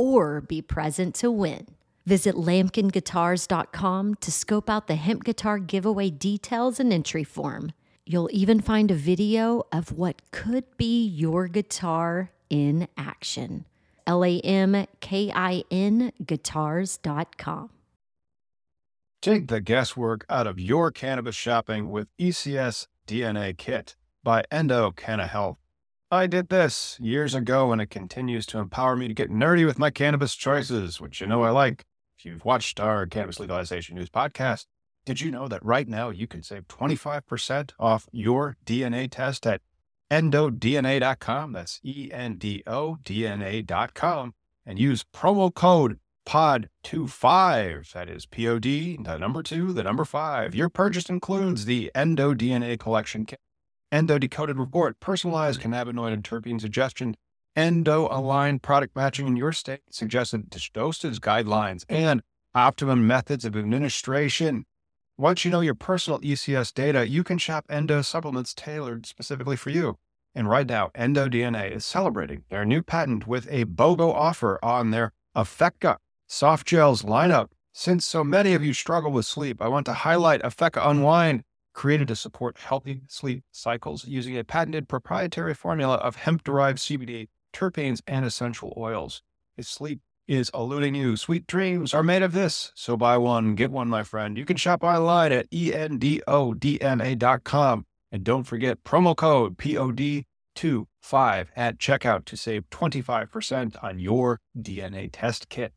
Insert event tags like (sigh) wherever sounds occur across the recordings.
or be present to win. Visit lamkinguitars.com to scope out the hemp guitar giveaway details and entry form. You'll even find a video of what could be your guitar in action. L A M K I N guitars.com. Take the guesswork out of your cannabis shopping with ECS DNA Kit by Endocanna Health. I did this years ago and it continues to empower me to get nerdy with my cannabis choices, which you know I like. If you've watched our cannabis legalization news podcast, did you know that right now you can save 25% off your DNA test at endodna.com? That's E N D O DNA.com and use promo code POD25. That is P O D, the number two, the number five. Your purchase includes the Endo DNA collection kit, Endo decoded report, personalized cannabinoid and terpene suggestion, endo aligned product matching in your state, suggested dosage guidelines, and optimum methods of administration. Once you know your personal ECS data, you can shop endo supplements tailored specifically for you. And right now, Endo DNA is celebrating their new patent with a BOGO offer on their Affecca soft gels lineup. Since so many of you struggle with sleep, I want to highlight Affecca Unwind, created to support healthy sleep cycles using a patented proprietary formula of hemp derived CBD, terpenes, and essential oils. If sleep is eluding you, sweet dreams are made of this. So buy one, get one, my friend. You can shop online at endodna.com. And don't forget promo code POD25 at checkout to save 25% on your DNA test kit.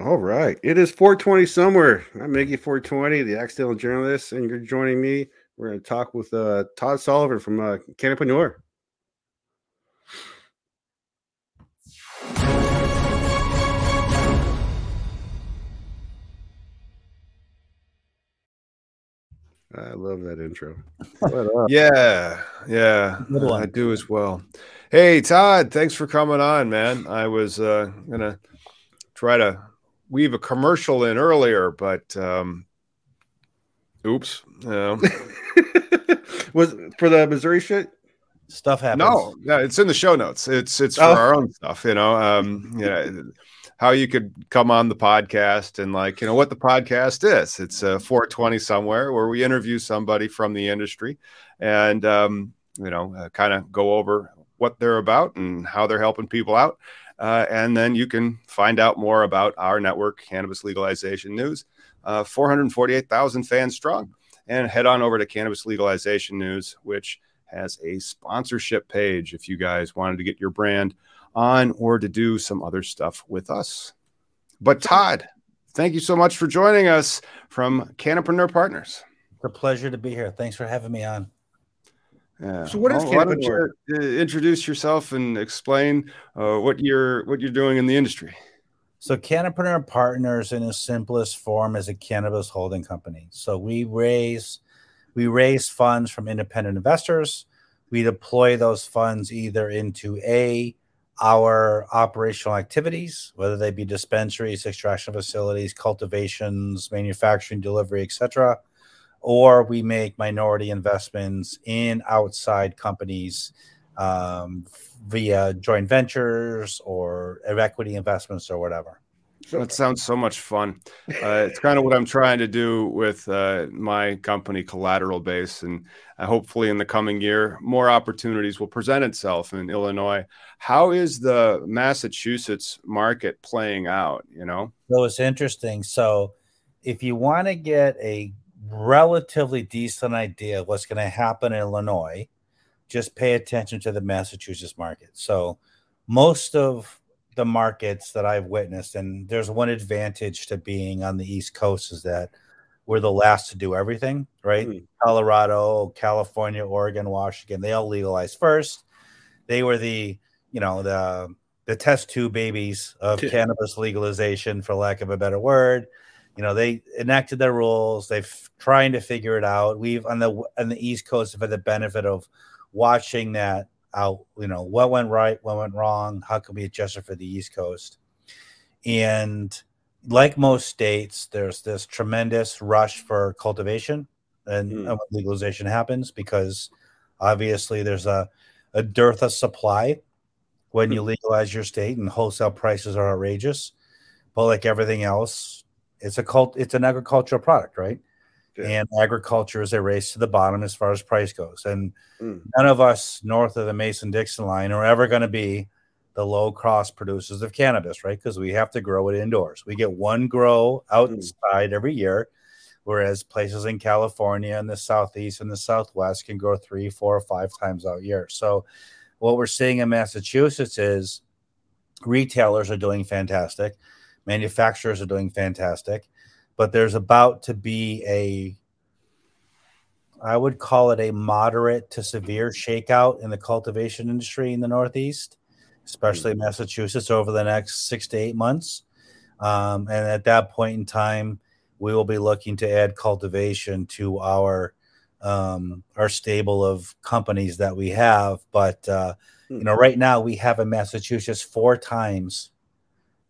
All right. It is 420 somewhere. I'm Miggy 420, the accidental journalist, and you're joining me. We're going to talk with uh, Todd Sullivan from uh, Cannapreneur. I love that intro. (laughs) Yeah, yeah, I do as well. Hey, Todd, thanks for coming on, man. I was uh, gonna try to weave a commercial in earlier, but um, oops, um, (laughs) was for the Missouri shit. Stuff happens. No, yeah, it's in the show notes. It's it's for oh. our own stuff, you know. Um, yeah, how you could come on the podcast and like you know what the podcast is. It's a 420 somewhere where we interview somebody from the industry, and um, you know, uh, kind of go over what they're about and how they're helping people out. Uh, and then you can find out more about our network, Cannabis Legalization News, uh, 448,000 fans strong. And head on over to Cannabis Legalization News, which has a sponsorship page if you guys wanted to get your brand on or to do some other stuff with us. But Todd, thank you so much for joining us from Cannapreneur Partners. It's a pleasure to be here. Thanks for having me on. Yeah. So what is well, Why don't you uh, introduce yourself and explain uh, what you're what you're doing in the industry? So Cannapreneur Partners, in its simplest form, is a cannabis holding company. So we raise we raise funds from independent investors. We deploy those funds either into a our operational activities, whether they be dispensaries, extraction facilities, cultivations, manufacturing, delivery, etc., or we make minority investments in outside companies um, via joint ventures or equity investments or whatever. That sounds so much fun. Uh, it's kind of what I'm trying to do with uh, my company, Collateral Base, and uh, hopefully in the coming year, more opportunities will present itself in Illinois. How is the Massachusetts market playing out? You know, so it's interesting. So if you want to get a relatively decent idea of what's going to happen in Illinois, just pay attention to the Massachusetts market. So, most of the markets that I've witnessed, and there's one advantage to being on the East Coast is that we're the last to do everything, right? Mm. Colorado, California, Oregon, Washington, they all legalized first. They were the, you know, the the test tube babies of yeah. (laughs) cannabis legalization, for lack of a better word. You know, they enacted their rules. They've trying to figure it out. We've on the on the East Coast have had the benefit of watching that out. You know, what went right, what went wrong, how can we adjust it for the East Coast, and like most states, there's this tremendous rush for cultivation and mm. legalization happens because obviously there's a, a dearth of supply when you hmm. legalize your state and wholesale prices are outrageous. But like everything else, it's a cult it's an agricultural product, right? Yeah. And agriculture is a race to the bottom as far as price goes. And mm. none of us north of the Mason Dixon line are ever going to be the low cost producers of cannabis, right? Because we have to grow it indoors. We get one grow hmm. outside mm. every year, whereas places in California and the southeast and the southwest can grow three, four, or five times out year. So, what we're seeing in Massachusetts is retailers are doing fantastic, manufacturers are doing fantastic, but there's about to be a I would call it a moderate to severe shakeout in the cultivation industry in the Northeast especially mm-hmm. Massachusetts, over the next six to eight months. Um, and at that point in time, we will be looking to add cultivation to our um, our stable of companies that we have. But uh, you know, right now we have in Massachusetts four times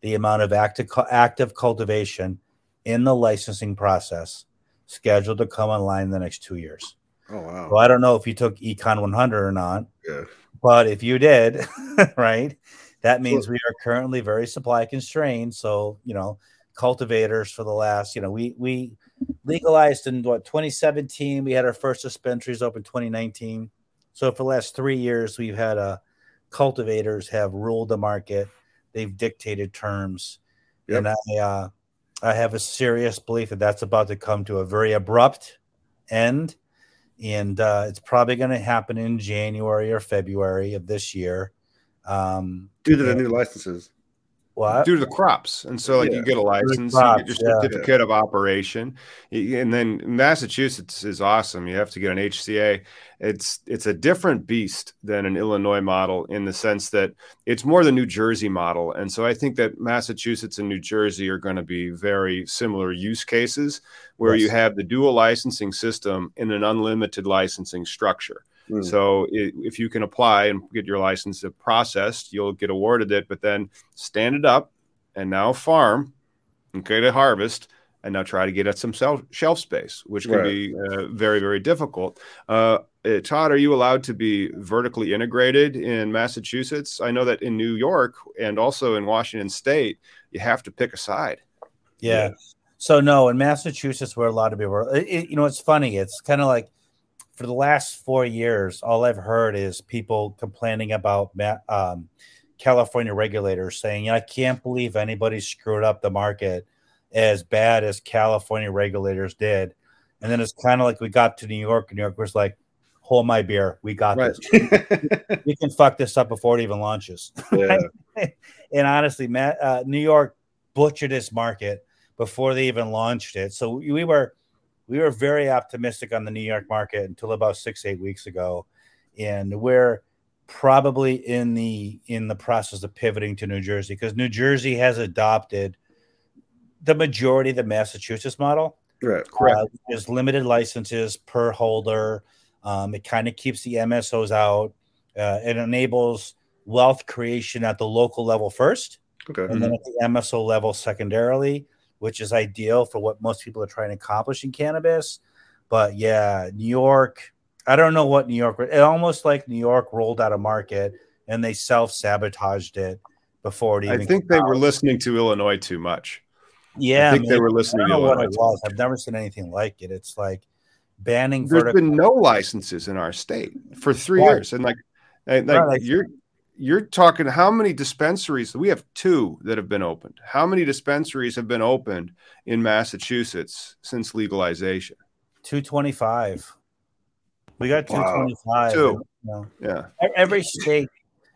the amount of active active cultivation in the licensing process scheduled to come online in the next two years. Oh wow! Well, I don't know if you took Econ 100 or not. Yeah. But if you did, (laughs) right, that means we are currently very supply constrained. So, you know, cultivators for the last, you know, we we legalized in what 2017. We had our first dispensaries open 2019. So for the last three years, we've had uh, cultivators have ruled the market. They've dictated terms, yep. and I uh, I have a serious belief that that's about to come to a very abrupt end and uh, it's probably going to happen in January or February of this year. Um, Due to the new licenses. What? Due to the crops. And so, like, yeah. you get a license, crops, you get your certificate yeah. of operation. And then Massachusetts is awesome. You have to get an HCA. It's it's a different beast than an Illinois model in the sense that it's more the New Jersey model. And so I think that Massachusetts and New Jersey are going to be very similar use cases where yes. you have the dual licensing system in an unlimited licensing structure. Mm. So it, if you can apply and get your license processed, you'll get awarded it, but then stand it up and now farm, okay, to harvest, and now try to get at some shelf space, which can right. be uh, very, very difficult. Uh, uh, Todd, are you allowed to be vertically integrated in Massachusetts? I know that in New York and also in Washington State, you have to pick a side. Yeah. So no, in Massachusetts, we're allowed to be. It, you know, it's funny. It's kind of like for the last four years, all I've heard is people complaining about um, California regulators saying, I can't believe anybody screwed up the market as bad as California regulators did. And then it's kind of like we got to New York, and New York was like, hold my beer. We got right. this. (laughs) we can fuck this up before it even launches. (laughs) Yeah. and honestly, Matt, uh, New York butchered this market before they even launched it. So we were we were very optimistic on the New York market until about six, eight weeks ago. And we're probably in the in the process of pivoting to New Jersey because New Jersey has adopted the majority of the Massachusetts model. Right. Correct. Uh, there's limited licenses per holder. Um, it kind of keeps the MSOs out. Uh, it enables wealth creation at the local level first, okay. and then at the MSO level secondarily which is ideal for what most people are trying to accomplish in cannabis. But yeah, New York, I don't know what New York, it almost like New York rolled out a market and they self sabotaged it before it even I think they out. were listening to Illinois too much. Yeah, I think I they were listening to Illinois. What it was. I've never seen anything like it. It's like banning. There's vertical- been no licenses in our state for three right. years, and like, and like right. you're you're talking how many dispensaries? We have two that have been opened. How many dispensaries have been opened in Massachusetts since legalization? 225. We got 225. Two. You know, Yeah. every state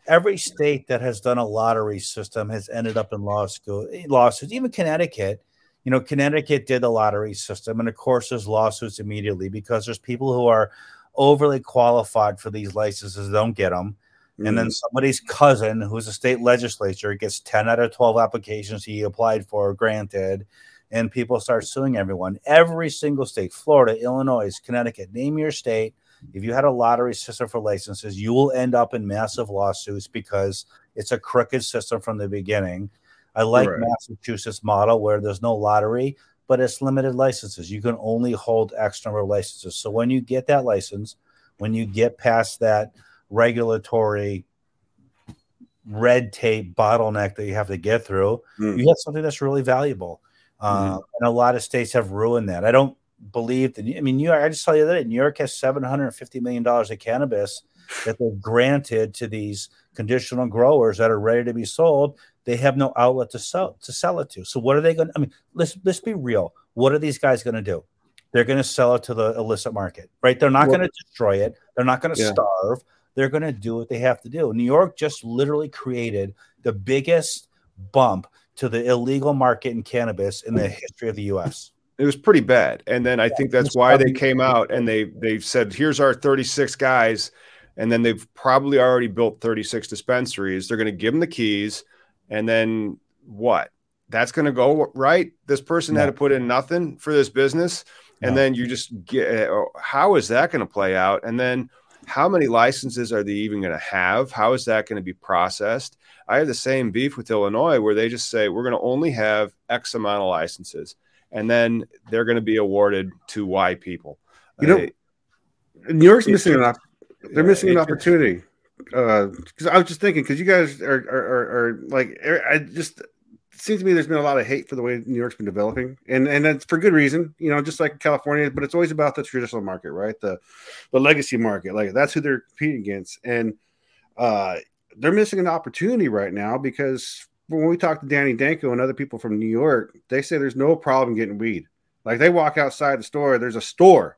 every state that has done a lottery system has ended up in law school eh, lawsuits even connecticut you know connecticut did the lottery system and of course there's lawsuits immediately because there's people who are overly qualified for these licenses don't get them and then mm. somebody's cousin who's a state legislature gets 10 out of 12 applications he applied for granted and people start suing everyone every single state florida illinois connecticut name your state if you had a lottery system for licenses, you will end up in massive lawsuits because it's a crooked system from the beginning. I like Right. Massachusetts model where there's no lottery, but it's limited licenses. You can only hold X number of licenses. So when you get that license, when you get past that regulatory red tape bottleneck that you have to get through, Mm. you have something that's really valuable. Uh, and a lot of states have ruined that. I don't believe that. I mean, New York. I just tell you that New York has seven hundred and fifty million dollars of cannabis that they've granted to these conditional growers that are ready to be sold. They have no outlet to sell to sell it to. So what are they going? to I mean, let's let's be real. What are these guys going to do? They're going to sell it to the illicit market, right? They're not Well- going to destroy it. They're not going to Yeah. starve. They're going to do what they have to do. New York just literally created the biggest bump to the illegal market in cannabis in the history of the U.S. It was pretty bad. And then I think that's why they came out and they they said, here's our 36 guys. And then they've probably already built 36 dispensaries. They're going to give them the keys. And then what? That's going to go right. This person had to put in nothing for this business. And No. then you just get, eh, oh, how is that going to play out? And then how many licenses are they even going to have? How is that going to be processed? I have the same beef with Illinois where they just say, we're going to only have X amount of licenses and then they're going to be awarded to Y people. You know, Uh, New York's missing an op- they're missing an it- opportunity. Because I was just thinking, because you guys are, are, are, are like, er, I just seems to me there's been a lot of hate for the way New York's been developing, and and for good reason, you know, just like California. But it's always about the traditional market, right? The the legacy market, like that's who they're competing against, and uh, they're missing an opportunity right now because when we talk to Danny Danko and other people from New York, they say there's no problem getting weed. Like they walk outside the store, there's a store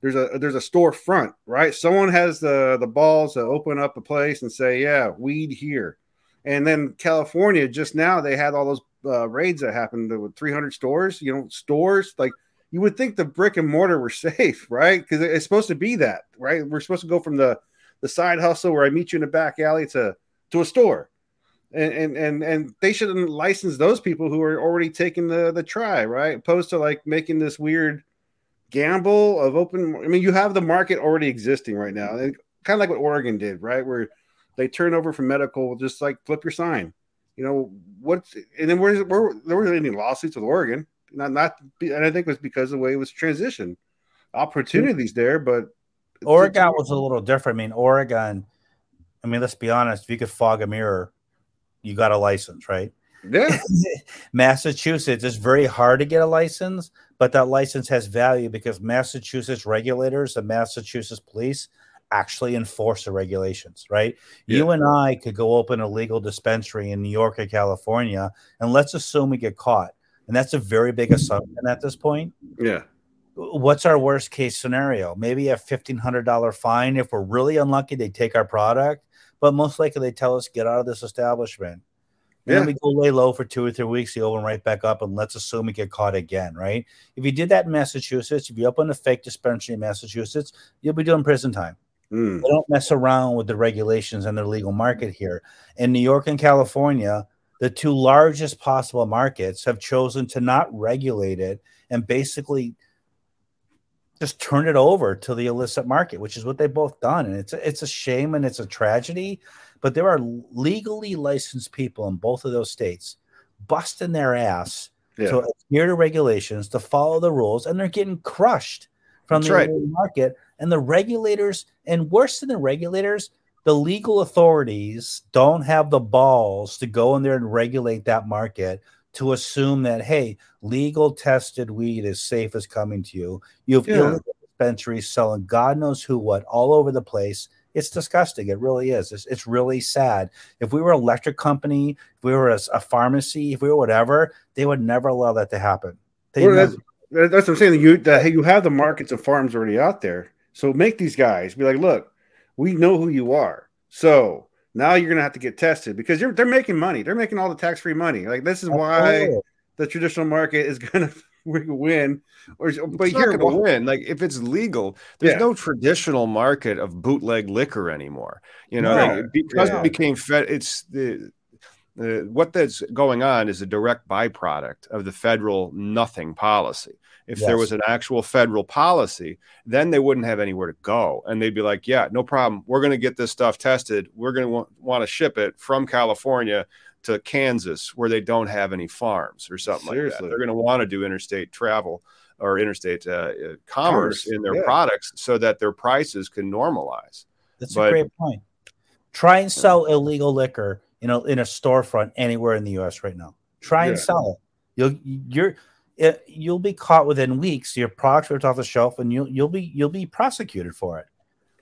there's a there's a store front, right? Someone has the the balls to open up a place and say, "Yeah, weed here." And then California, just now they had all those uh, raids that happened with 300 stores. You know, stores like you would think the brick and mortar were (laughs) safe, right? Because it's supposed to be that, right? We're supposed to go from the the side hustle where I meet you in the back alley to to a store. And and and, and they shouldn't license those people who are already taking the the try, right? Opposed to like making this weird gamble of open. I mean, you have the market already existing right now, and kind of like what Oregon did, right? Where they turn over from medical, just like flip your sign. You know what's and then where's where there weren't any lawsuits with Oregon, not not, and I think it was because of the way it was transitioned. Opportunities there, but Oregon was a little different. I mean, Oregon, I mean, let's be honest, if you could fog a mirror, you got a license, right? yeah, (laughs) Massachusetts, it's very hard to get a license, but that license has value because Massachusetts regulators and Massachusetts police actually enforce the regulations, right? You and I could go open a legal dispensary in New York or California, and let's assume we get caught. And that's a very big assumption at this point. yeah, What's our worst case scenario? Maybe a $1,500 fine. If we're really unlucky, they take our product, but most likely they tell us, get out of this establishment. And Yeah. then we go lay low for two or three weeks, you open right back up, and let's assume we get caught again, right? If you did that in Massachusetts, if you open a fake dispensary in Massachusetts, you'll be doing prison time. Mm. They don't mess around with the regulations and the legal market here. In New York and California, the two largest possible markets have chosen to not regulate it and basically just turn it over to the illicit market, which is what they've both done. And it's a, it's a shame and it's a tragedy, but there are legally licensed people in both of those states busting their ass yeah. to adhere to regulations, to follow the rules, and they're getting crushed from That's the right. market. And the regulators, and worse than the regulators, the legal authorities don't have the balls to go in there and regulate that market to assume that hey, legal tested weed is safe as coming to you. You have Yeah. illegal dispensaries selling God knows who what all over the place. It's disgusting. It really is. It's, it's really sad. If we were an electric company, if we were a, a pharmacy, if we were whatever, they would never allow that to happen. They Well, that's, that's what I'm saying. You hey, you have the markets and farms already out there. So make these guys be like, look, we know who you are. So now you're gonna have to get tested because you're, they're making money. They're making all the tax free money. Like this is why the traditional market is (laughs) gonna win. Or but you're gonna win. Like if it's legal, there's Yeah. no traditional market of bootleg liquor anymore. You know, No. like, because Yeah. it became fed. It's the, the what that's going on is a direct byproduct of the federal nothing policy. If there was an actual federal policy, then they wouldn't have anywhere to go, and they'd be like, "Yeah, no problem. We're going to get this stuff tested. We're going to wa- want to ship it from California." To Kansas, where they don't have any farms or something like that. They're going to want to do interstate travel or interstate uh, uh, commerce, Commerce, in their yeah. products so that their prices can normalize. That's But- a great point. Try and sell illegal liquor in a in a storefront anywhere in the U.S. right now. Try and sell it. You'll you're it, you'll be caught within weeks. Your products ripped off the shelf, and you'll you'll be you'll be prosecuted for it.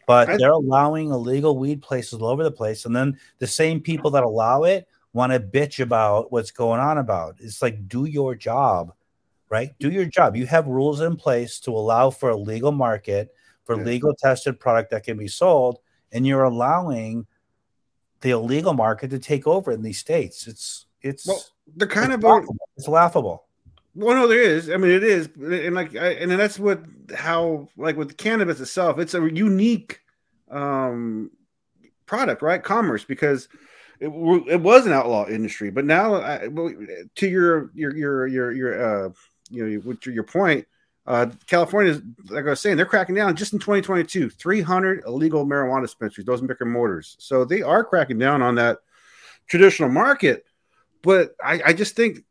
But I- they're allowing illegal weed places all over the place, and then the same people that allow it want to bitch about what's going on about. It's like do your job, right? Do your job. You have rules in place to allow for a legal market for Yeah. legal tested product that can be sold, and you're allowing the illegal market to take over in these states. It's it's well, they're kind it's of laughable. it's laughable. Well, no, there is. I mean, it is, and like, I, and that's what how like with cannabis itself, it's a unique um product, right? Commerce because it, it was an outlaw industry, but now I, to your your your your your uh you know your, your point, uh California, like I was saying, they're cracking down just in 2022, 300 illegal marijuana dispensaries, those brick and mortars. So they are cracking down on that traditional market. But I, I just think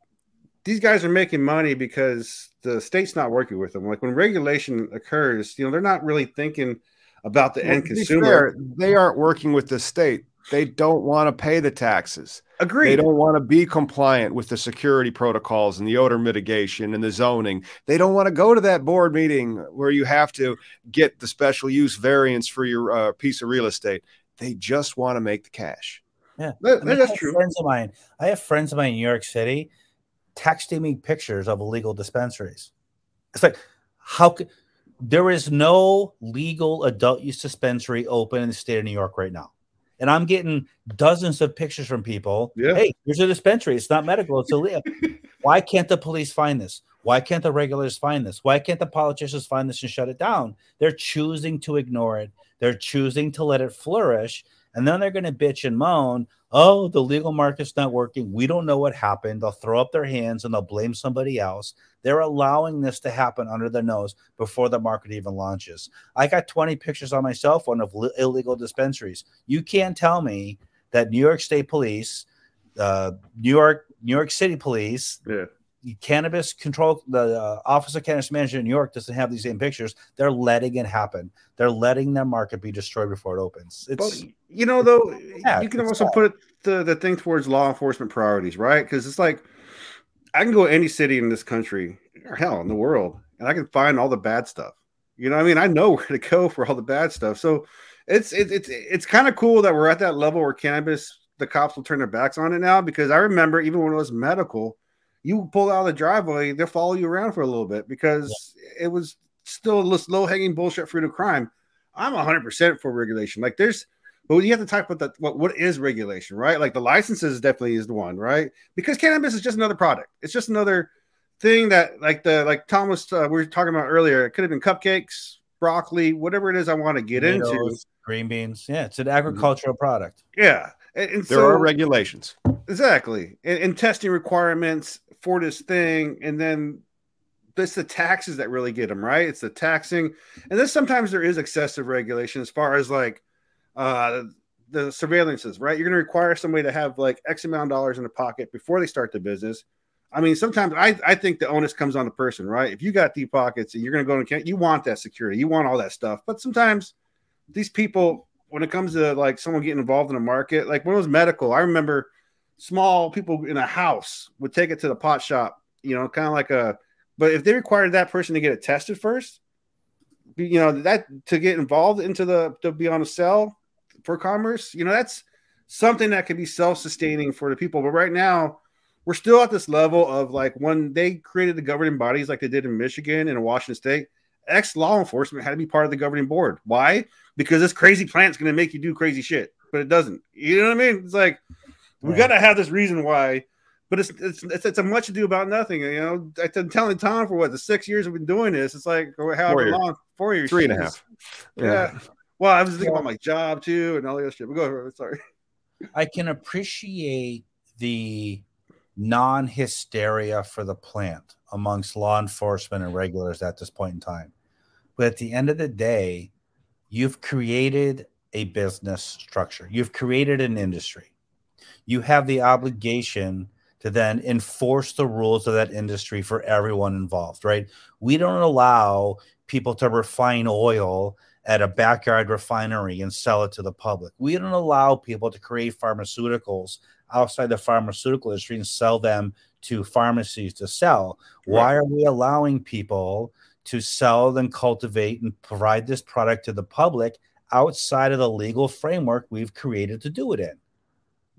these guys are making money because the state's not working with them. Like when regulation occurs, you know, they're not really thinking about the Well, end consumer. fair, they aren't working with the state. They don't want to pay the taxes. They don't want to be compliant with the security protocols and the odor mitigation and the zoning. They don't want to go to that board meeting where you have to get the special use variance for your uh, piece of real estate. They just want to make the cash. Yeah, That- I mean, that's have true. Friends of mine, I have friends of mine in New York City texting me pictures of illegal dispensaries. It's like, how could there is no legal adult use dispensary open in the state of New York right now? And I'm getting dozens of pictures from people. Yeah. Hey, here's a dispensary. It's not medical, it's illegal. (laughs) Why can't the police find this? Why can't the regulators find this? Why can't the politicians find this and shut it down? They're choosing to ignore it. They're choosing to let it flourish. And then they're going to bitch and moan, oh, the legal market's not working. We don't know what happened. They'll throw up their hands and they'll blame somebody else. They're allowing this to happen under their nose before the market even launches. I got 20 pictures on my cell phone of li- illegal dispensaries. You can't tell me that New York State Police, uh, New York, New York City Police, Yeah. Cannabis control the uh, office of cannabis management in new york doesn't have these same pictures they're letting it happen they're letting their market be destroyed before it opens But it's you know, though, Yeah, you can it's also sad. put the, the thing towards law enforcement priorities, right? Because it's like I can go any city in this country, or hell, in the world, and I can find all the bad stuff. You know, what I mean, I know (laughs) where to go for all the bad stuff. So it's it's it's it's kind of cool that we're at that level where cannabis, the cops will turn their backs on it now. Because I remember even when it was medical, you pull out of the driveway, they'll follow you around for a little bit because it was still a low hanging bullshit fruit of crime. I'm 100% for regulation. Like there's, but you have to talk about the, what what is regulation, right? Like the licenses definitely is the one, right? Because cannabis is just another product. It's just another thing that, like the like Thomas uh, we were talking about earlier. It could have been cupcakes, broccoli, whatever it is I want to get into. green beans yeah it's an agricultural product Yeah, and, and There so are regulations. Exactly, and, and testing requirements for this thing, and then it's the taxes that really get them right. It's the taxing, and then sometimes there is excessive regulation as far as like uh the surveillances, right? You're going to require somebody to have like X amount of dollars in the pocket before they start the business. I mean, sometimes I, I think the onus comes on the person, right? If you got deep pockets and you're going to go and you want that security, you want all that stuff. But sometimes these people, when it comes to like someone getting involved in a market, like when it was medical, I remember small people in a house would take it to the pot shop, you know, kind of like a, but if they required that person to get it tested first, you know, that to get involved into the, to be on a cell, for commerce, you know, that's something that could be self-sustaining for the people. But right now, we're still at this level of like when they created the governing bodies like they did in Michigan and Washington State, ex law enforcement had to be part of the governing board. Why? Because this crazy plant's going to make you do crazy shit, but it doesn't. You know what I mean? It's like we got to have this reason why. But it's, it's it's it's a much ado about nothing. You know, I've been telling Tom for what the six years we've been doing this. It's like oh, however Four long, four years, Three and a Jesus. half. Yeah. Well, I was thinking about my job too and all the other shit. But go ahead. Sorry. I can appreciate the non hysteria for the plant amongst law enforcement and regulars at this point in time. But at the end of the day, you've created a business structure, you've created an industry. You have the obligation to then enforce the rules of that industry for everyone involved, right? We don't allow people to refine oil at a backyard refinery and sell it to the public. We don't allow people to create pharmaceuticals outside the pharmaceutical industry and sell them to pharmacies to sell. Why are we allowing people to sell and cultivate and provide this product to the public outside of the legal framework we've created to do it in?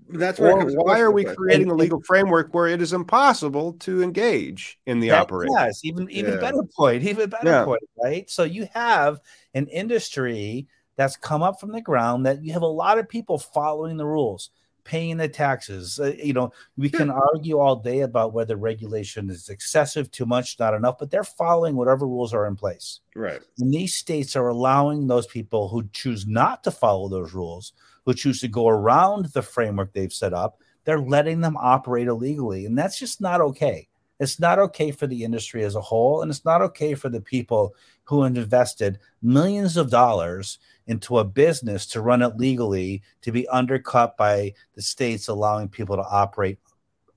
That's where comes why are we creating a legal framework where it is impossible to engage in the That- operation? Yes, even even Yeah. better point, even better Yeah. point, right? So you have an industry that's come up from the ground that you have a lot of people following the rules, paying the taxes. Uh, you know, we can argue all day about whether regulation is excessive, too much, not enough, but they're following whatever rules are in place. Right. And these states are allowing those people who choose not to follow those rules, who choose to go around the framework they've set up, they're letting them operate illegally. And that's just not okay. It's not okay for the industry as a whole. And it's not okay for the people who invested millions of dollars into a business to run it legally to be undercut by the states allowing people to operate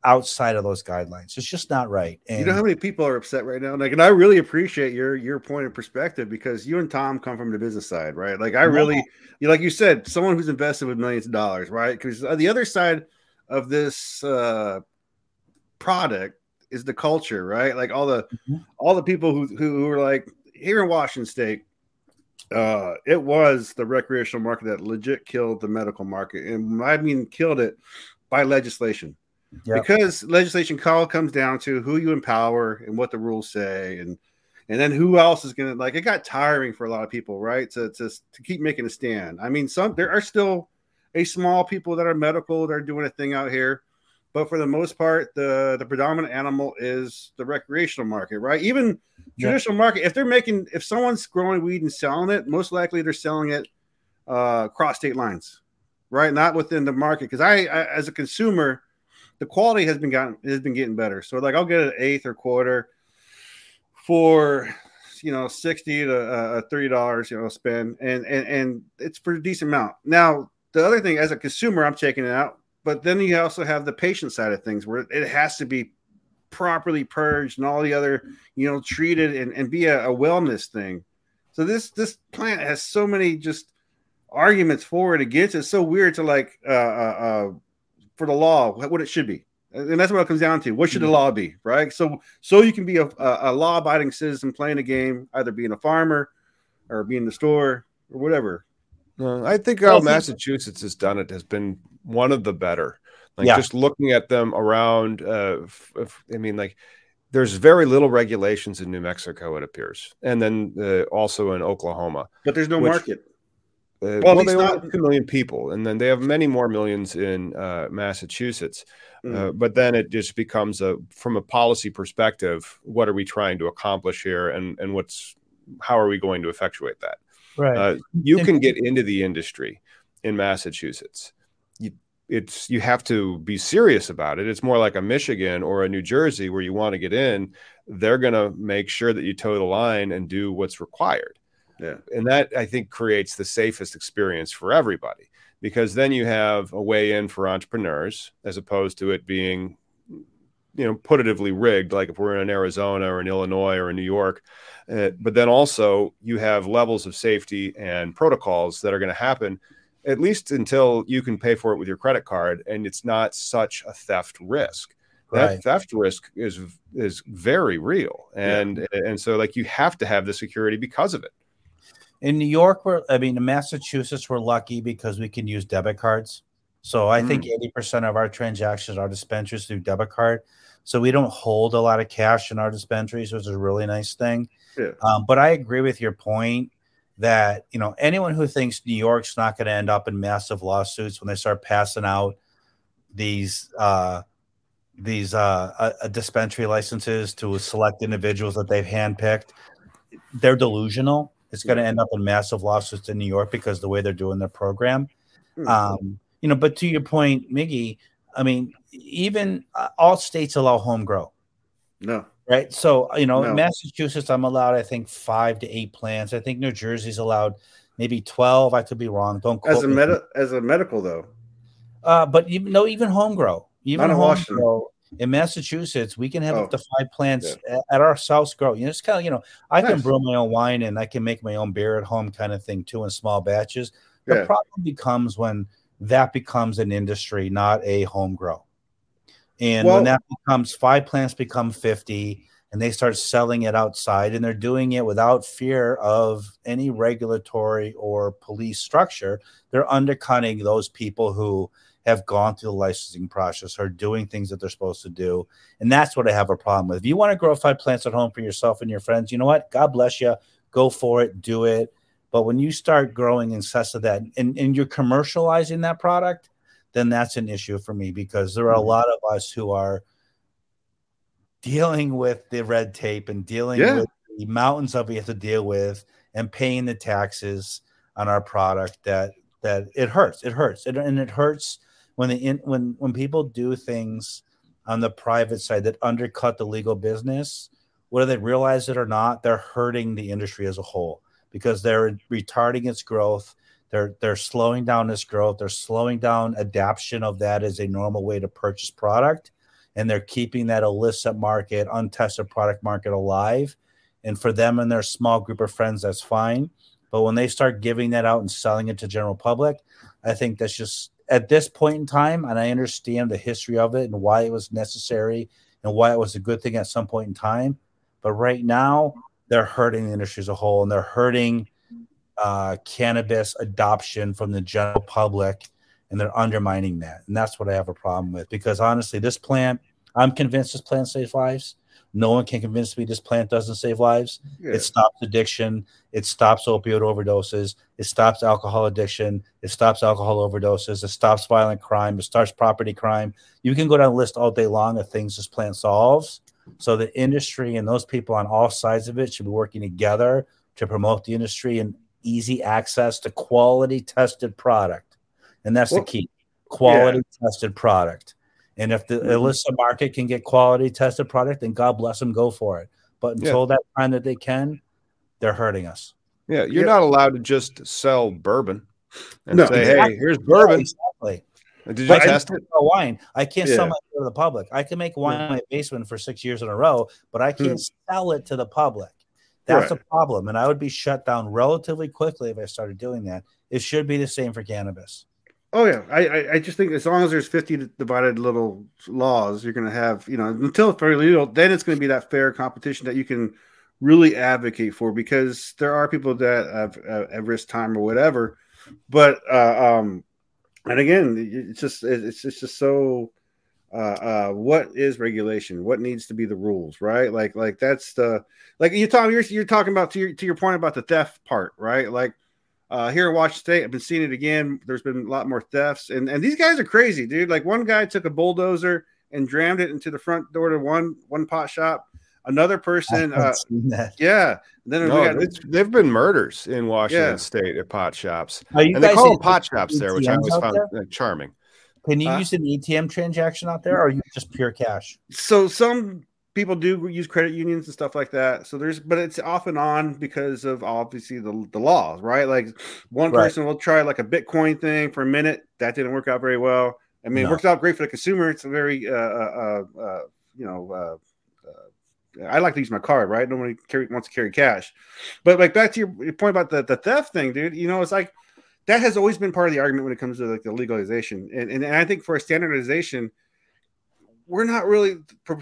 outside of those guidelines. It's just not right. And you know how many people are upset right now? Like, and I really appreciate your your point of perspective because you and Tom come from the business side, right? Like, I really, you like you said, someone who's invested with millions of dollars, right? Because the other side of this uh, product is the culture, right? Like all the Mhm. all the people who who, who were like here in Washington State. Uh, it was the recreational market that legit killed the medical market, and I mean killed it by legislation Yep. because legislation call comes down to who you empower and what the rules say and and then who else is gonna like it got tiring for a lot of people right? To, to, to keep making a stand. I mean some there are still a small people that are medical that are doing a thing out here but for the most part the the predominant animal is the recreational market right? Even Yeah. traditional market if they're making if someone's growing weed and selling it most likely they're selling it uh cross state lines right? Not within the market. Because I, I as a consumer the quality has been gotten has been getting better. So like I'll get an eighth or quarter for you know 60 to uh, 30 dollars you know spend and and and it's for a decent amount. Now the other thing as a consumer i'm checking it out but then you also have the patient side of things where it has to be properly purged and all the other you know treated and, and be a, a wellness thing. So this this plant has so many just arguments for and against it's so weird to like uh uh, uh for the law what it should be and that's what it comes down to. What should the law be, right? So, so you can be a, a, a law-abiding citizen playing a game, either being a farmer or being in the store or whatever. No, I think Well, how see- Massachusetts has done it has been one of the better. Like Yeah. just looking at them around, uh, f- f- I mean, like there's very little regulations in New Mexico, it appears, and then uh, also in Oklahoma. But there's no Which- market. Uh, Well, well, they not- two million people, and then they have many more millions in uh, Massachusetts. Mm. Uh, but then it just becomes a from a policy perspective, what are we trying to accomplish here, and and what's how are we going to effectuate that? right. Uh, you And- can get into the industry in Massachusetts. You, it's you have to be serious about it. It's more like a Michigan or a New Jersey where you want to get in. They're going to make sure that you toe the line and do what's required. Yeah. And that I think creates the safest experience for everybody because then you have a way in for entrepreneurs as opposed to it being you know putatively rigged like if we're in Arizona or in Illinois or in New York uh, but then also you have levels of safety and protocols that are going to happen at least until you can pay for it with your credit card and it's not such a theft risk. That theft risk is is very real and and so like you have to have the security because of it In New York, we're I mean, in Massachusetts, we're lucky because we can use debit cards. So I think Mm. 80% of our transactions are dispensaries through debit card. So we don't hold a lot of cash in our dispensaries, which is a really nice thing. Yeah. Um, but I agree with your point that you know anyone who thinks New York's not going to end up in massive lawsuits when they start passing out these uh, these uh, uh, uh, dispensary licenses to select individuals that they've handpicked, they're delusional. It's going to end up in massive lawsuits in New York because the way they're doing their program. Hmm. Um, you know, but to your point, Miggy, I mean, even uh, all states allow home grow, no. right? So, you know, No. in Massachusetts, I'm allowed, I think, five to eight plants. I think New Jersey's allowed maybe 12. I could be wrong. Don't quote As a me. meta as a medical though. Uh, but even no, even home grow, even home Washington. grow in Massachusetts, we can have Oh. up to five plants at, at our South grow. You know, it's kind of you know, I can brew my own wine and I can make my own beer at home, kind of thing too, in small batches. The Yeah. problem becomes when that becomes an industry, not a home grow. And when that becomes five plants become 50 and they start selling it outside and they're doing it without fear of any regulatory or police structure, they're undercutting those people who have gone through the licensing process, are doing things that they're supposed to do. And that's what I have a problem with. If you want to grow five plants at home for yourself and your friends, you know what? God bless you. Go for it, do it. But when you start growing in excess of that and, and you're commercializing that product, then that's an issue for me because there are a Mhm. lot of us who are dealing with the red tape and dealing Yeah. with the mountains that we have to deal with and paying the taxes on our product that that it hurts it hurts it, and it hurts when the in, when when people do things on the private side that undercut the legal business whether they realize it or not they're hurting the industry as a whole because they're retarding its growth. They're they're slowing down its growth. They're slowing down adaption of that as a normal way to purchase product. And they're keeping that illicit market untested product market alive. And for them and their small group of friends that's fine. But when they start giving that out and selling it to general public i think that's just at this point in time and i understand the history of it and why it was necessary and why it was a good thing at some point in time but right now they're hurting the industry as a whole and they're hurting uh, cannabis adoption from the general public and they're undermining that and that's what i have a problem with because honestly this plant i'm convinced this plant saves lives no one can convince me this plant doesn't save lives Yeah. it stops addiction. It stops opioid overdoses. It stops alcohol addiction. It stops alcohol overdoses. It stops violent crime. It starts property crime. You can go down the list all day long of things this plant solves. So the industry and those people on all sides of it should be working together to promote the industry and easy access to quality tested product. And that's Well, the key. Quality tested product. And if the Mhm. illicit market can get quality tested product, then God bless them, go for it. But Yeah. until that time that they can, they're hurting us. Yeah, you're Yeah. not allowed to just sell bourbon and No. say, Exactly. "Hey, here's bourbon. exactly. Did you But I test can't it?" sell wine. I can't Yeah. sell my beer to the public. I can make wine in my basement for six years in a row, but I can't sell it to the public. That's Right. a problem, and I would be shut down relatively quickly if I started doing that. It should be the same for cannabis. Oh yeah, I, I I just think as long as there's 50 divided little laws, you're going to have you know until very legal, then it's going to be that fair competition that you can really advocate for because there are people that have, uh, have risk time or whatever, but uh, um, and again, it's just it's it's just so. Uh, uh, what is regulation? What needs to be the rules, right? Like, like that's the like you talk. You're you're talking about to your to your point about the theft part, right? Like, uh, here in Washington State, I've been seeing it again. There's been a lot more thefts, and and these guys are crazy, dude. Like one guy took a bulldozer and jammed it into the front door to one one pot shop. Another person, uh, seen that. yeah. Then No, got it's, they've been murders in Washington Yeah. State at pot shops, Are you and they call them pot shops there, which I always found there? charming. Can you Uh, use an ATM transaction out there, or are you just pure cash? so some people do use credit unions and stuff like that. So there's, but it's off and on because of obviously the the laws, right? Like one Right. person will try like a Bitcoin thing for a minute. That didn't work out very well. I mean, it No. worked out great for the consumer. It's a very, uh, uh, uh, you know, uh, uh, I like to use my card, right? Nobody carry, wants to carry cash. But like back to your, your point about the, the theft thing, dude. You know, it's like that has always been part of the argument when it comes to like the legalization, and and, and I think for a standardization we're not really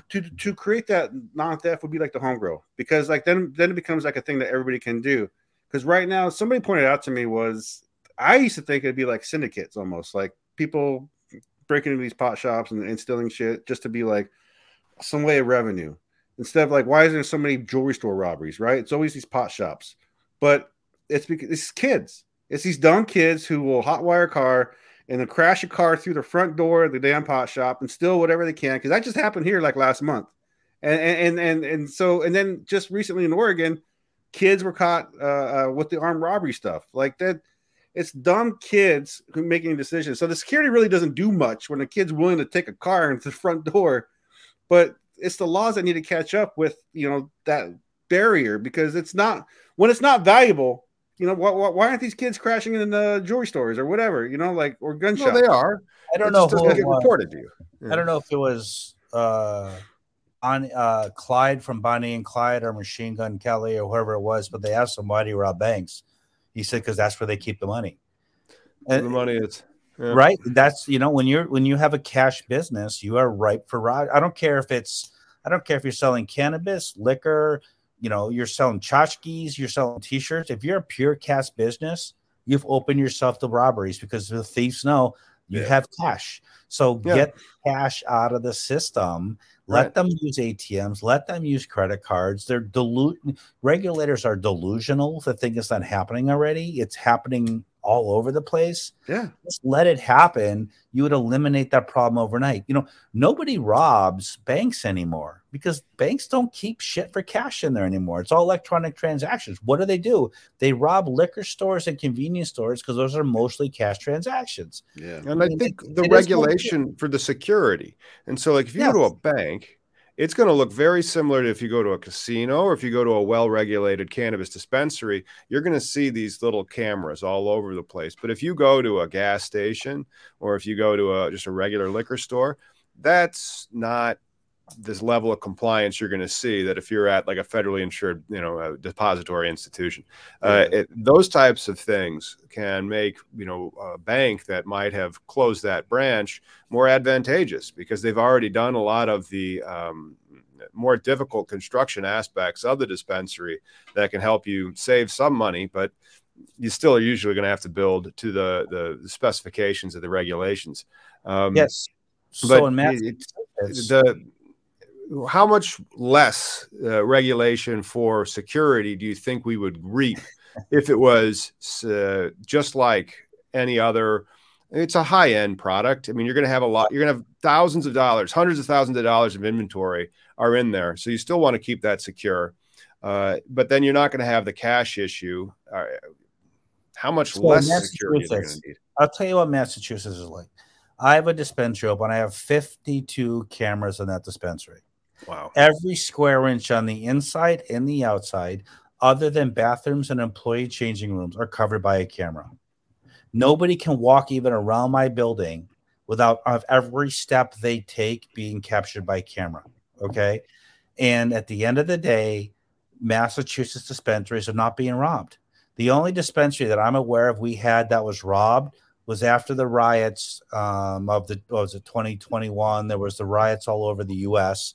to to create that non-theft would be like the home grow because like then then it becomes like a thing that everybody can do Because right now, somebody pointed out to me was I used to think it'd be like syndicates almost, like people breaking into these pot shops and, and stealing shit just to be like some way of revenue. Instead of like, why is there so many jewelry store robberies? Right? It's always these pot shops, but it's because it's kids. It's these dumb kids who will hotwire a car and then crash a car through the front door of the damn pot shop and steal whatever they can. Because that just happened here like last month, and and and and so and then just recently in Oregon, kids were caught uh, uh, with the armed robbery stuff like that. It's dumb kids who making decisions. So the security really doesn't do much when a kid's willing to take a car into the front door, but it's the laws that need to catch up with you know that barrier because it's not when it's not valuable you know, why, why aren't these kids crashing in the jewelry stores or whatever? You know, like or gun shops. Well, they are. I don't it know who get reported to you. Yeah. I don't know if it was uh, on uh, Clyde from Bonnie and Clyde or Machine Gun Kelly or whoever it was, but they asked him why do you rob banks? He said because that's where they keep the money. And, the money is. Yeah. Right. That's you know when you're when you have a cash business, you are ripe for rob. I don't care if it's I don't care if you're selling cannabis, liquor, you know, you're selling tchotchkes, you're selling t-shirts. If you're a pure cash business, you've opened yourself to robberies because the thieves know you yeah. have cash. So yeah. get cash out of the system. Let right. them use ATMs. Let them use credit cards. They're delu- regulators are delusional to think it's not happening already. It's happening all over the place. Yeah. Just let it happen. You would eliminate that problem overnight. You know, nobody robs banks anymore because banks don't keep shit for cash in there anymore. It's all electronic transactions. What do they do? They rob liquor stores and convenience stores because those are mostly cash transactions. Yeah. And I, I think it, the it regulation for the security. And so, like, if you yeah. go to a bank, it's going to look very similar to if you go to a casino or if you go to a well regulated cannabis dispensary, you're going to see these little cameras all over the place. But if you go to a gas station or if you go to a, just a regular liquor store, that's not this level of compliance you're going to see that if you're at like a federally insured you know depository institution uh, it, those types of things can make you know a bank that might have closed that branch more advantageous because they've already done a lot of the um, more difficult construction aspects of the dispensary that can help you save some money, but you still are usually going to have to build to the, the, specifications of the regulations. Um, yes. So in Massachusetts, the how much less uh, regulation for security do you think we would reap (laughs) if it was uh, just like any other it's a high end product. I mean, you're going to have a lot, you're going to have thousands of dollars, hundreds of thousands of dollars of inventory are in there. So you still want to keep that secure. Uh, but then you're not going to have the cash issue. Uh, how much so less security are going to need? I'll tell you what Massachusetts is like. I have a dispensary open. I have 52 cameras in that dispensary. Wow. Every square inch on the inside and the outside, other than bathrooms and employee changing rooms, are covered by a camera. Nobody can walk even around my building without of every step they take being captured by camera. Okay. And at the end of the day, Massachusetts dispensaries are not being robbed. The only dispensary that I'm aware of we had that was robbed was after the riots um, of the was it 2021. There was the riots all over the U.S.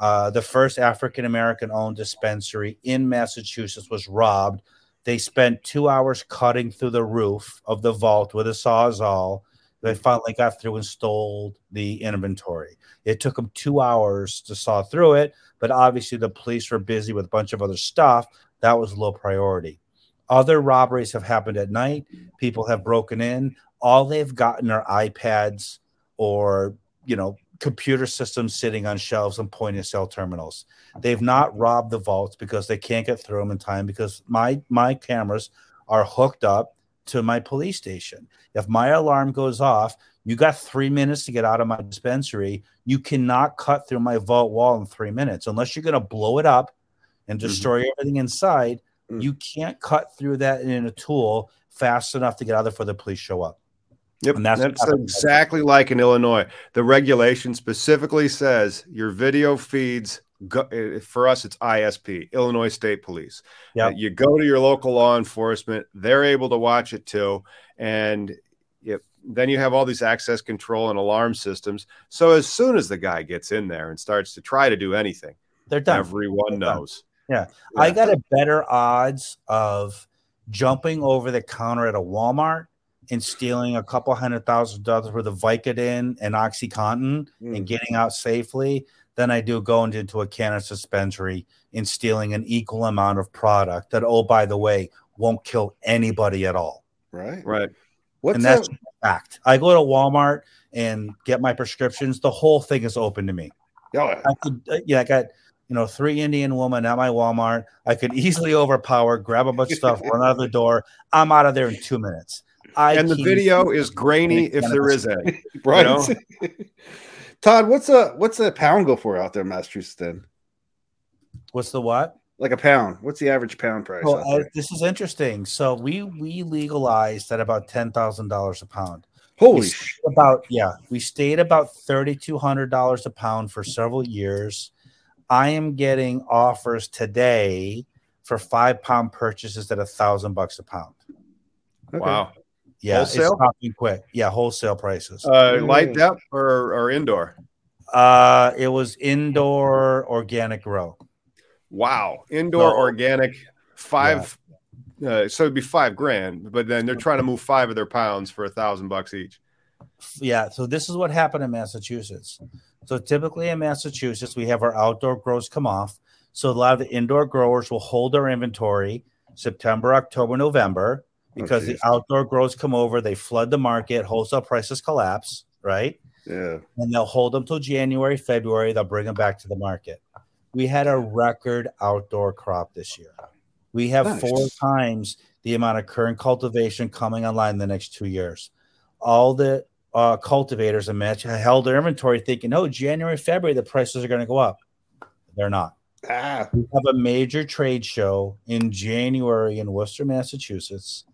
Uh, the first African American owned dispensary in Massachusetts was robbed they spent two hours cutting through the roof of the vault with a sawzall. They finally got through and stole the inventory. It took them two hours to saw through it, but obviously the police were busy with a bunch of other stuff. That was low priority. Other robberies have happened at night. People have broken in. All they've gotten are iPads or, you know, computer systems sitting on shelves and point of sale terminals. They've not robbed the vaults because they can't get through them in time because my my cameras are hooked up to my police station. If my alarm goes off, you got three minutes to get out of my dispensary. You cannot cut through my vault wall in three minutes unless you're going to blow it up and mm-hmm. destroy mm-hmm. everything inside. Mm-hmm. You can't cut through that in a tool fast enough to get out of there before the police show up. Yep, and that's, that's exactly like in Illinois. The regulation specifically says your video feeds. Go, for us, it's ISP, Illinois State Police. Yeah, uh, you go to your local law enforcement; they're able to watch it too, and yep, then you have all these access control and alarm systems. So as soon as the guy gets in there and starts to try to do anything, they're done. Everyone they're knows. Done. Yeah. yeah, I got a better odds of jumping over the counter at a Walmart and stealing a couple hundred thousand dollars worth of Vicodin and OxyContin Mm. and getting out safely than I do going into a cannabis dispensary and stealing an equal amount of product that, oh, by the way, won't kill anybody at all. Right. Right. What's and that? that's fact. I go to Walmart and get my prescriptions. The whole thing is open to me. Oh, I could, uh, yeah, I got you know three Indian women at my Walmart. I could easily overpower, grab a bunch of stuff, (laughs) run out of the door. I'm out of there in two minutes. I and the video is grainy if there is any. (laughs) right. know? (laughs) Todd, what's a what's a pound go for out there in Massachusetts then? What's the what? Like a pound. What's the average pound price? Well, out I, there? this is interesting. So we we legalized at about ten thousand dollars a pound. Holy we sh! about yeah, we stayed about thirty two hundred dollars a pound for several years. I am getting offers today for five pound purchases at a thousand bucks a pound. Okay. Wow. Yeah, Wholesale? it's popping quick. Yeah, wholesale prices. Uh, light depth or, or indoor? Uh, it was indoor organic grow. Wow. Indoor No. organic, five. Uh, so it'd be five grand, but then they're trying to move five of their pounds for a thousand bucks each. Yeah, so this is what happened in Massachusetts. So typically in Massachusetts, we have our outdoor grows come off. So a lot of the indoor growers will hold their inventory September, October, November because the outdoor grows come over, they flood the market, wholesale prices collapse, right? Yeah. and they'll hold them till January, February. They'll bring them back to the market. We had a record outdoor crop this year. We have Nice. four times the amount of current cultivation coming online in the next two years. All the uh, cultivators and match held their inventory thinking, oh, January, February, the prices are going to go up. They're not. Ah. We have a major trade show in January in Worcester, Massachusetts.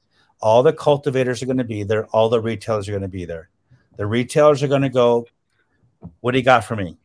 All the cultivators are going to be there. All the retailers are going to be there. The retailers are going to go, What do you got for me?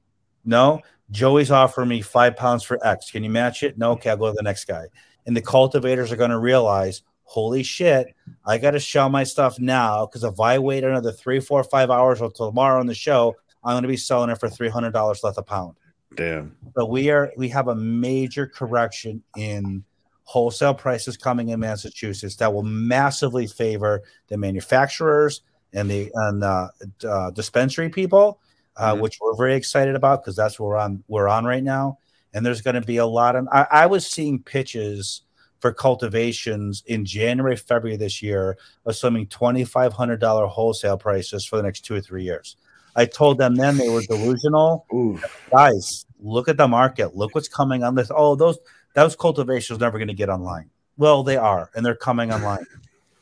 No, Joey's offering me five pounds for X. Can you match it? No, okay, I'll go to the next guy. And the cultivators are going to realize, Holy shit, I got to sell my stuff now because if I wait another three, four, five hours or tomorrow on the show, I'm going to be selling it for $300 less a pound. Damn. So we are we have a major correction in wholesale prices coming in Massachusetts that will massively favor the manufacturers and the and uh, uh, dispensary people, uh, Mhm. which we're very excited about because that's where I'm we're on right now. And there's going to be a lot of I, I was seeing pitches for cultivations in January, February this year, assuming twenty five hundred dollar wholesale prices for the next two or three years. I told them then they were delusional Ooh. guys, look at the market. Look what's coming on this. Oh, those those cultivations never going to get online. Well, they are, and they're coming online. (laughs)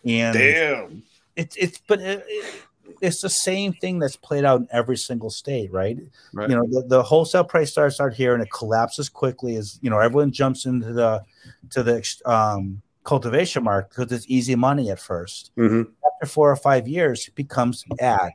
And Damn. it's it's but it, it- it's the same thing that's played out in every single state, right? Right. You know, the, the wholesale price starts out here and it collapses quickly as you know everyone jumps into the to the um, cultivation market because it's easy money at first. hmm After four or five years, it becomes ag,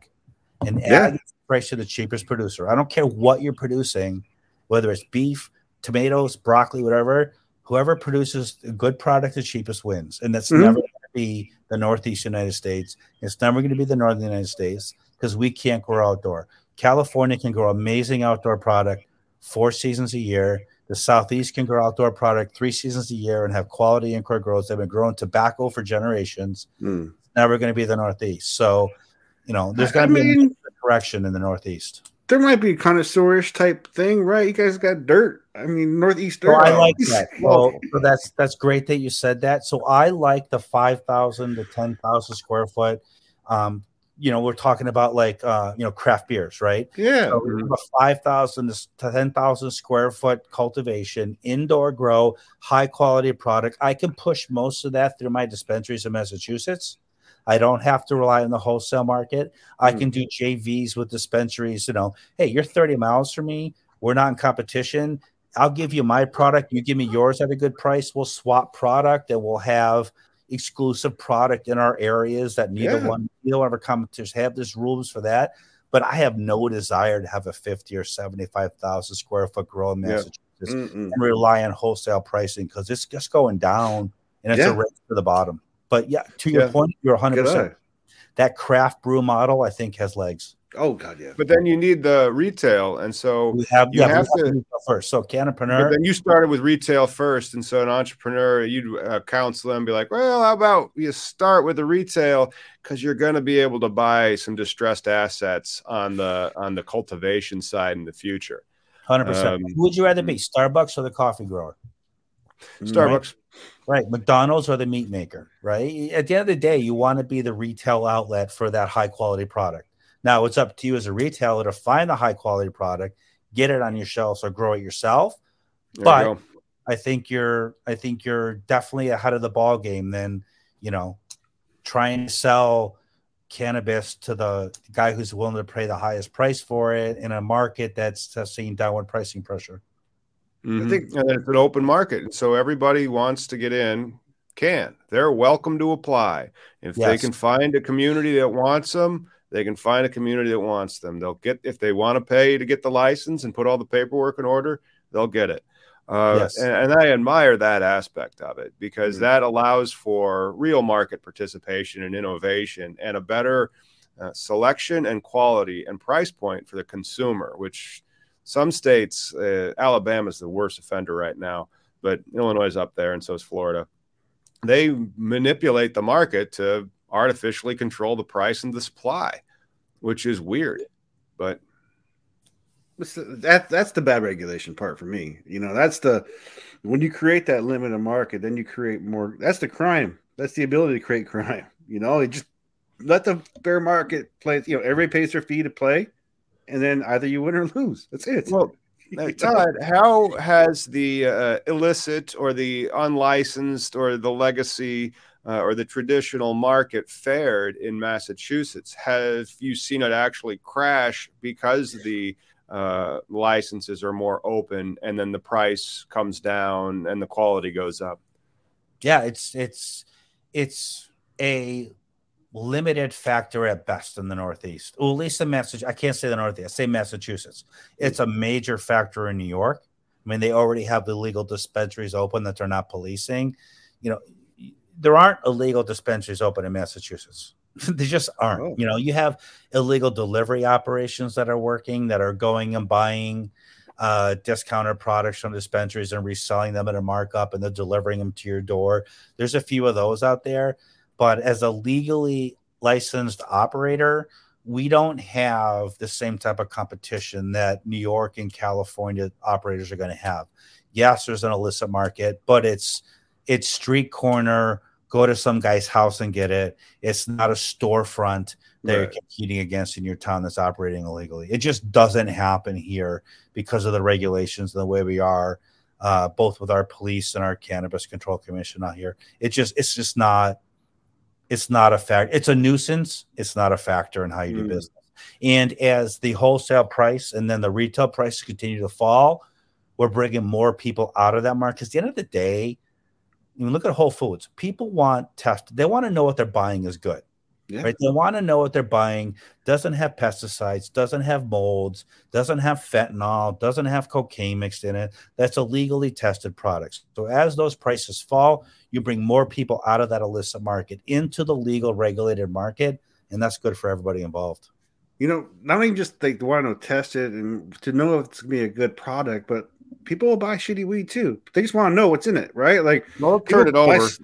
and Yeah. ag is the price to the cheapest producer. I don't care what you're producing, whether it's beef, tomatoes, broccoli, whatever. Whoever produces a good product the cheapest wins, and that's Mhm. never going to be the Northeast United States. It's never going to be the Northern United States because we can't grow outdoor. California can grow amazing outdoor product four seasons a year. The Southeast can grow outdoor product three seasons a year and have quality indoor growth. They've been growing tobacco for generations Mm. never going to be the Northeast. So, you know, there's going to be a mean, correction in the Northeast. There might be a connoisseurish type thing, right? You guys got dirt. I mean, northeast dirt. I like (laughs) that. Well, So, that's that's great that you said that. So I like the five thousand to ten thousand square foot. Um, you know, we're talking about like uh, you know craft beers, right? yeah. So we have a five thousand to ten thousand square foot cultivation, indoor grow, high quality product. I can push most of that through my dispensaries in Massachusetts. I don't have to rely on the wholesale market. I Mm. can do JVs with dispensaries. You know, hey, you're 30 miles from me. We're not in competition. I'll give you my product. You give me yours at a good price. We'll swap product and we'll have exclusive product in our areas that neither Yeah. one, neither one of our competitors have. There's rules for that. But I have no desire to have a 50 or 75,000 square foot grow in Yeah. Massachusetts Mm-mm. and rely on wholesale pricing because it's just going down and it's Yeah. a race to the bottom. But yeah, to your Yeah. point, you're 100%. That craft brew model, I think, has legs. Oh God, yeah. But then you need the retail, and so We have, You yeah, have we to- retail first. So But Cannapreneur, then you started with retail first, and so an entrepreneur, you'd uh, counsel them, be like, "Well, how about you start with the retail because you're going to be able to buy some distressed assets on the on the cultivation side in the future." hundred percent. um, Who would you rather be, Starbucks or the coffee grower? Starbucks, Right, McDonald's or the meat maker, right? At the end of the day, you want to be the retail outlet for that high quality product. Now, it's up to you as a retailer to find the high quality product, get it on your shelves, or grow it yourself. There But- you. I think you're, I think you're definitely ahead of the ball game than you know, trying to sell cannabis to the guy who's willing to pay the highest price for it in a market that's seeing downward pricing pressure. Mhm. think- and it's an open market, and so everybody wants to get in. Can they're welcome to apply if they can find a community that wants them. They can find a community that wants them. They'll get if they want to pay to get the license and put all the paperwork in order. They'll get it. Uh, Yes. and, and I admire that aspect of it because Mhm. that allows for real market participation and innovation and a better uh, selection and quality and price point for the consumer, which some states, uh, Alabama is the worst offender right now, but Illinois is up there, and so is Florida. They manipulate the market to artificially control the price and the supply, which is weird. But that that's the bad regulation part for me. You know, that's the when you create that limited market, then you create more. That's the crime. That's the ability to create crime. You know, it just let the fair market play. You know, everybody pays their fee to play, and then either you win or (laughs) lose. That's it. well, (laughs) You know? Todd, how has the uh, illicit or the unlicensed or the legacy uh, or the traditional market fared in Massachusetts? Have you seen it actually crash because the uh, licenses are more open and then the price comes down and the quality goes up? Yeah, it's it's it's a limited factor at best in the Northeast. Well, at least in Massachusetts. I can't say the Northeast. I say Massachusetts. It's a major factor in New York. I mean, they already have illegal dispensaries open that they're not policing. You know, there aren't illegal dispensaries open in Massachusetts. (laughs) they just aren't. Oh. You know, you have illegal delivery operations that are working that are going and buying uh, discounted products from dispensaries and reselling them at a markup and then delivering them to your door. There's a few of those out there, but as a legally licensed operator, we don't have the same type of competition that New York and California operators are going to have. Yes, there's an illicit market, but it's it's street corner. Go to some guy's house and get it. It's not a storefront that you're competing against in your town that's operating illegally. It just doesn't happen here because of the regulations and the way we are, uh, both with our police and our cannabis control commission out here. It just it's just not it's not a fact. It's a nuisance. It's not a factor in how you do Mm. business. And as the wholesale price and then the retail prices continue to fall, we're bringing more people out of that market. Because at the end of the day, you look at Whole Foods. People want test. They want to know what they're buying is good Yeah. right? They want to know what they're buying. Doesn't have pesticides, doesn't have molds, doesn't have fentanyl, doesn't have cocaine mixed in it. That's a legally tested products. So as those prices fall, you bring more people out of that illicit market into the legal regulated market, and that's good for everybody involved. you know, not even just they want to test it and to know if it's gonna be a good product, but people will buy shitty weed too. They just want to know what's in it, right? Like Well, turn it people buy over. s-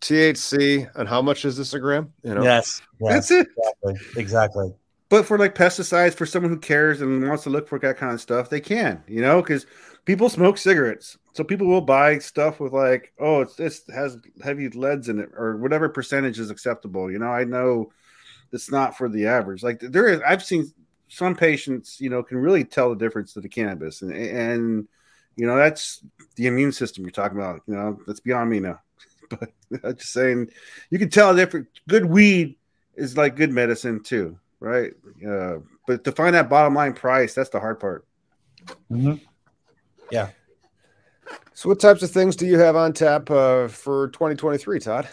THC and how much is this a gram? You know, Yes, That's it. exactly. exactly. But for like pesticides, for someone who cares and wants to look for that kind of stuff, they can, you know, because people smoke cigarettes. So people will buy stuff with like, oh, it's this has heavy leads in it or whatever percentage is acceptable. You know, I know it's not for the average. Like there is, I've seen some patients, you know, can really tell the difference to the cannabis, and and you know that's the immune system you're talking about. You know, that's beyond me now. (laughs) But I'm just saying, you can tell different. Good weed is like good medicine too, right? Uh, but to find that bottom line price, that's the hard part. Mhm. So, what types of things do you have on tap uh, for 2023, Todd?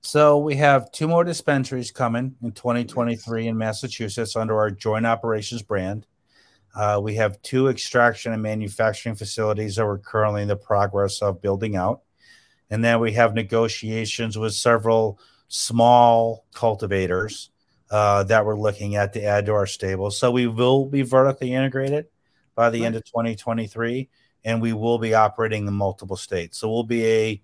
So we have two more dispensaries coming in 2023 in Massachusetts under our joint operations brand. Uh, we have two extraction and manufacturing facilities that we're currently in the progress of building out. And then we have negotiations with several small cultivators uh, that we're looking at to add to our stable. So we will be vertically integrated by the end of 2023, and we will be operating in multiple states. So we'll be a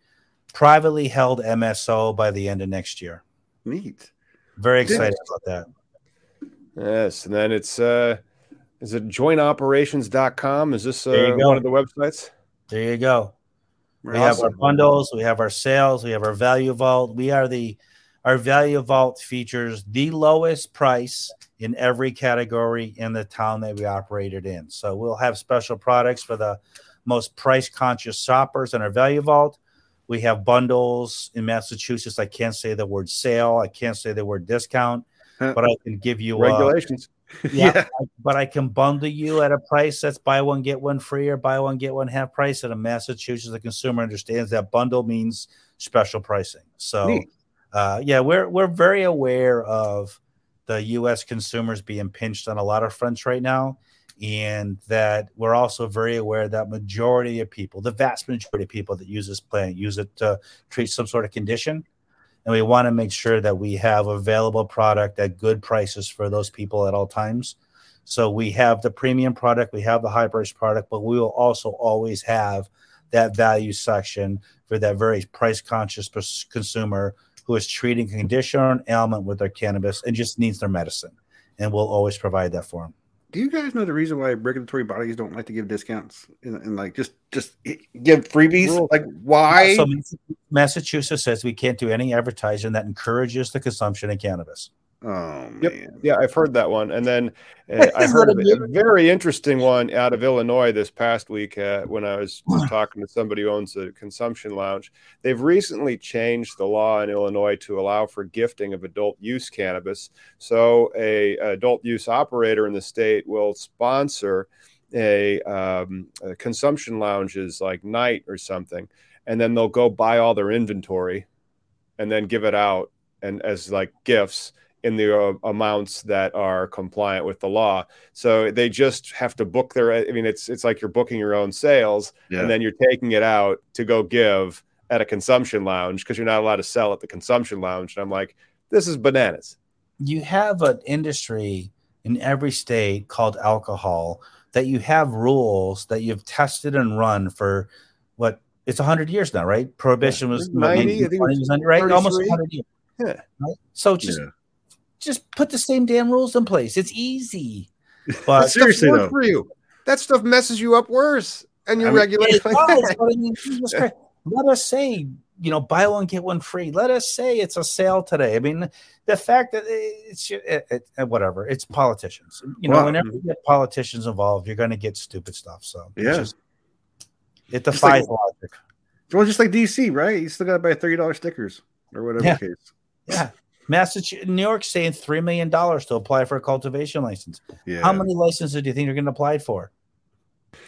privately held MSO by the end of next year. Neat. Very excited about that. Yes, and then it's uh is it jointoperations.com? Is this uh, one of the websites? There you go. We have Awesome. our bundles, we have our sales, we have our value vault. We are the our value vault features the lowest price in every category in the town that we operated in. So we'll have special products for the most price conscious shoppers in our value vault. We have bundles in Massachusetts. I can't say the word sale, I can't say the word discount, but I can give you uh, Regulations. Yeah, Yeah. but I can bundle you at a price that's buy one get one free or buy one get one half price. And in Massachusetts, the consumer understands that bundle means special pricing. So, uh, yeah, we're we're very aware of the U.S. consumers being pinched on a lot of fronts right now, and that we're also very aware that majority of people, the vast majority of people that use this plan, use it to treat some sort of condition and we want to make sure that we have available product at good prices for those people at all times. So we have the premium product, we have the high price product, but we will also always have that value section for that very price conscious consumer who is treating a condition or ailment with their cannabis and just needs their medicine. And we'll always provide that for them. Do you guys know the reason why regulatory bodies don't like to give discounts and, and like just just give freebies? Like why? So Massachusetts says we can't do any advertising that encourages the consumption of cannabis. Oh Yep. man. Yeah, I've heard that one. And then uh, (laughs) I heard of a very interesting one out of Illinois this past week uh, when I was (clears throat) talking to somebody who owns a consumption lounge. They've recently changed the law in Illinois to allow for gifting of adult use cannabis. So a adult use operator in the state will sponsor a, um, a consumption lounges like night or something, and then they'll go buy all their inventory and then give it out and as like gifts in the uh, amounts that are compliant with the law. So they just have to book their. I mean, it's it's like you're booking your own sales, Yeah. and then you're taking it out to go give at a consumption lounge because you're not allowed to sell at the consumption lounge. And I'm like, this is bananas. you have an industry in every state called alcohol that you have rules that you've tested and run for what it's 100 years now right prohibition was 90, I think it was 1920s, right almost 100 years Yeah. right so just Yeah. Just put the same damn rules in place it's easy but Seriously though, for you. That stuff messes you up worse, and you I mean, regulate It like does, that. but I (laughs) mean, let us say, you know, buy one get one free. Let us say it's a sale today. I mean, the fact that it's it, it, it- eh, whatever. It's politicians. You know, Well, whenever you get politicians involved, you're going to get stupid stuff. So it's Yeah. just- it Just like- defies logic. well, just like DC, right? You still got to buy thirty dollars stickers or whatever Yeah. case. Yeah. Massachusetts, New York saying three million dollars to apply for a cultivation license. Yeah. How many licenses do you think you're going to apply for?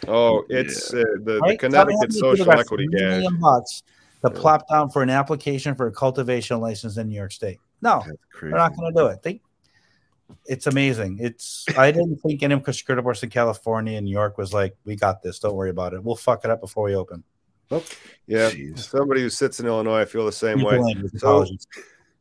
Oh, it's uh, the, Right? the Tell me how Connecticut social equity three gag. million bucks to Yeah. plop down for an application for a cultivation license in New York State. No, That's crazy. They're not going to do it. They, it's amazing. It's I didn't think any because Critters in California and New York was like, we got this. Don't worry about it. We'll fuck it up before we open. Yeah, Jeez. somebody who sits in Illinois, I feel the same way. So- apologies.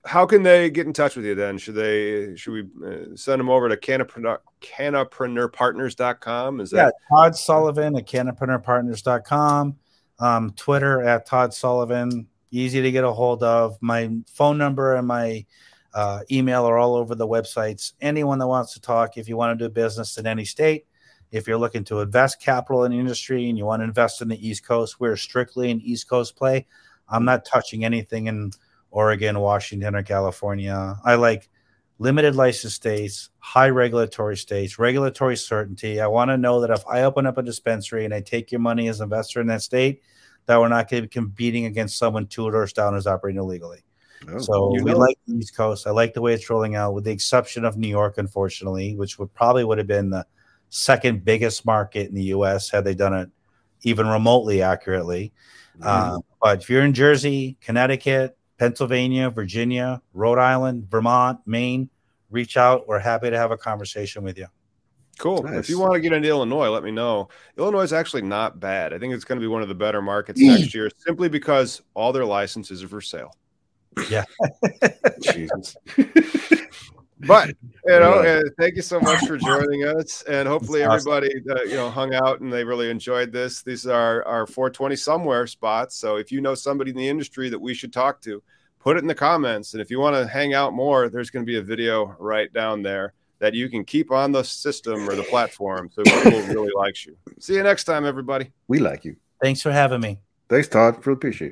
How can they get in touch with you then? Should they should we uh, send them over to cannapreneur, cannapreneurpartners.com? Is yeah, that Todd Sullivan at cannapreneurpartners.com, um, Twitter at Todd Sullivan. Easy to get a hold of. My phone number and my uh, email are all over the websites. Anyone that wants to talk, if you want to do business in any state, if you're looking to invest capital in industry and you want to invest in the East Coast, we're strictly an East Coast play. I'm not touching anything in Oregon, Washington, or California. I like limited license states, high regulatory states, regulatory certainty. I want to know that if I open up a dispensary and I take your money as an investor in that state, that we're not going to be competing against someone two doors down who's operating illegally. Oh, So you we know. like the East Coast. I like the way it's rolling out, with the exception of New York, unfortunately, which would probably would have been the second biggest market in the U.S. had they done it even remotely accurately. Uh, but if you're in Jersey, Connecticut, Pennsylvania, Virginia, Rhode Island, Vermont, Maine, reach out. We're happy to have a conversation with you. cool? Nice. If you want to get into Illinois, let me know. Illinois is actually not bad. I think it's going to be one of the better markets mm. next year, simply because all their licenses are for sale. Yeah. (laughs) Jesus. (laughs) but you know, uh, thank you so much for joining us, and hopefully everybody uh, you know hung out and they really enjoyed this. These are our 420 somewhere spots. So if you know somebody in the industry that we should talk to, put it in the comments. And if you want to hang out more, there's going to be a video right down there that you can keep on the system or the platform so people really likes you. See you next time, everybody. We like you. Thanks for having me. Thanks, Todd. Really appreciate it.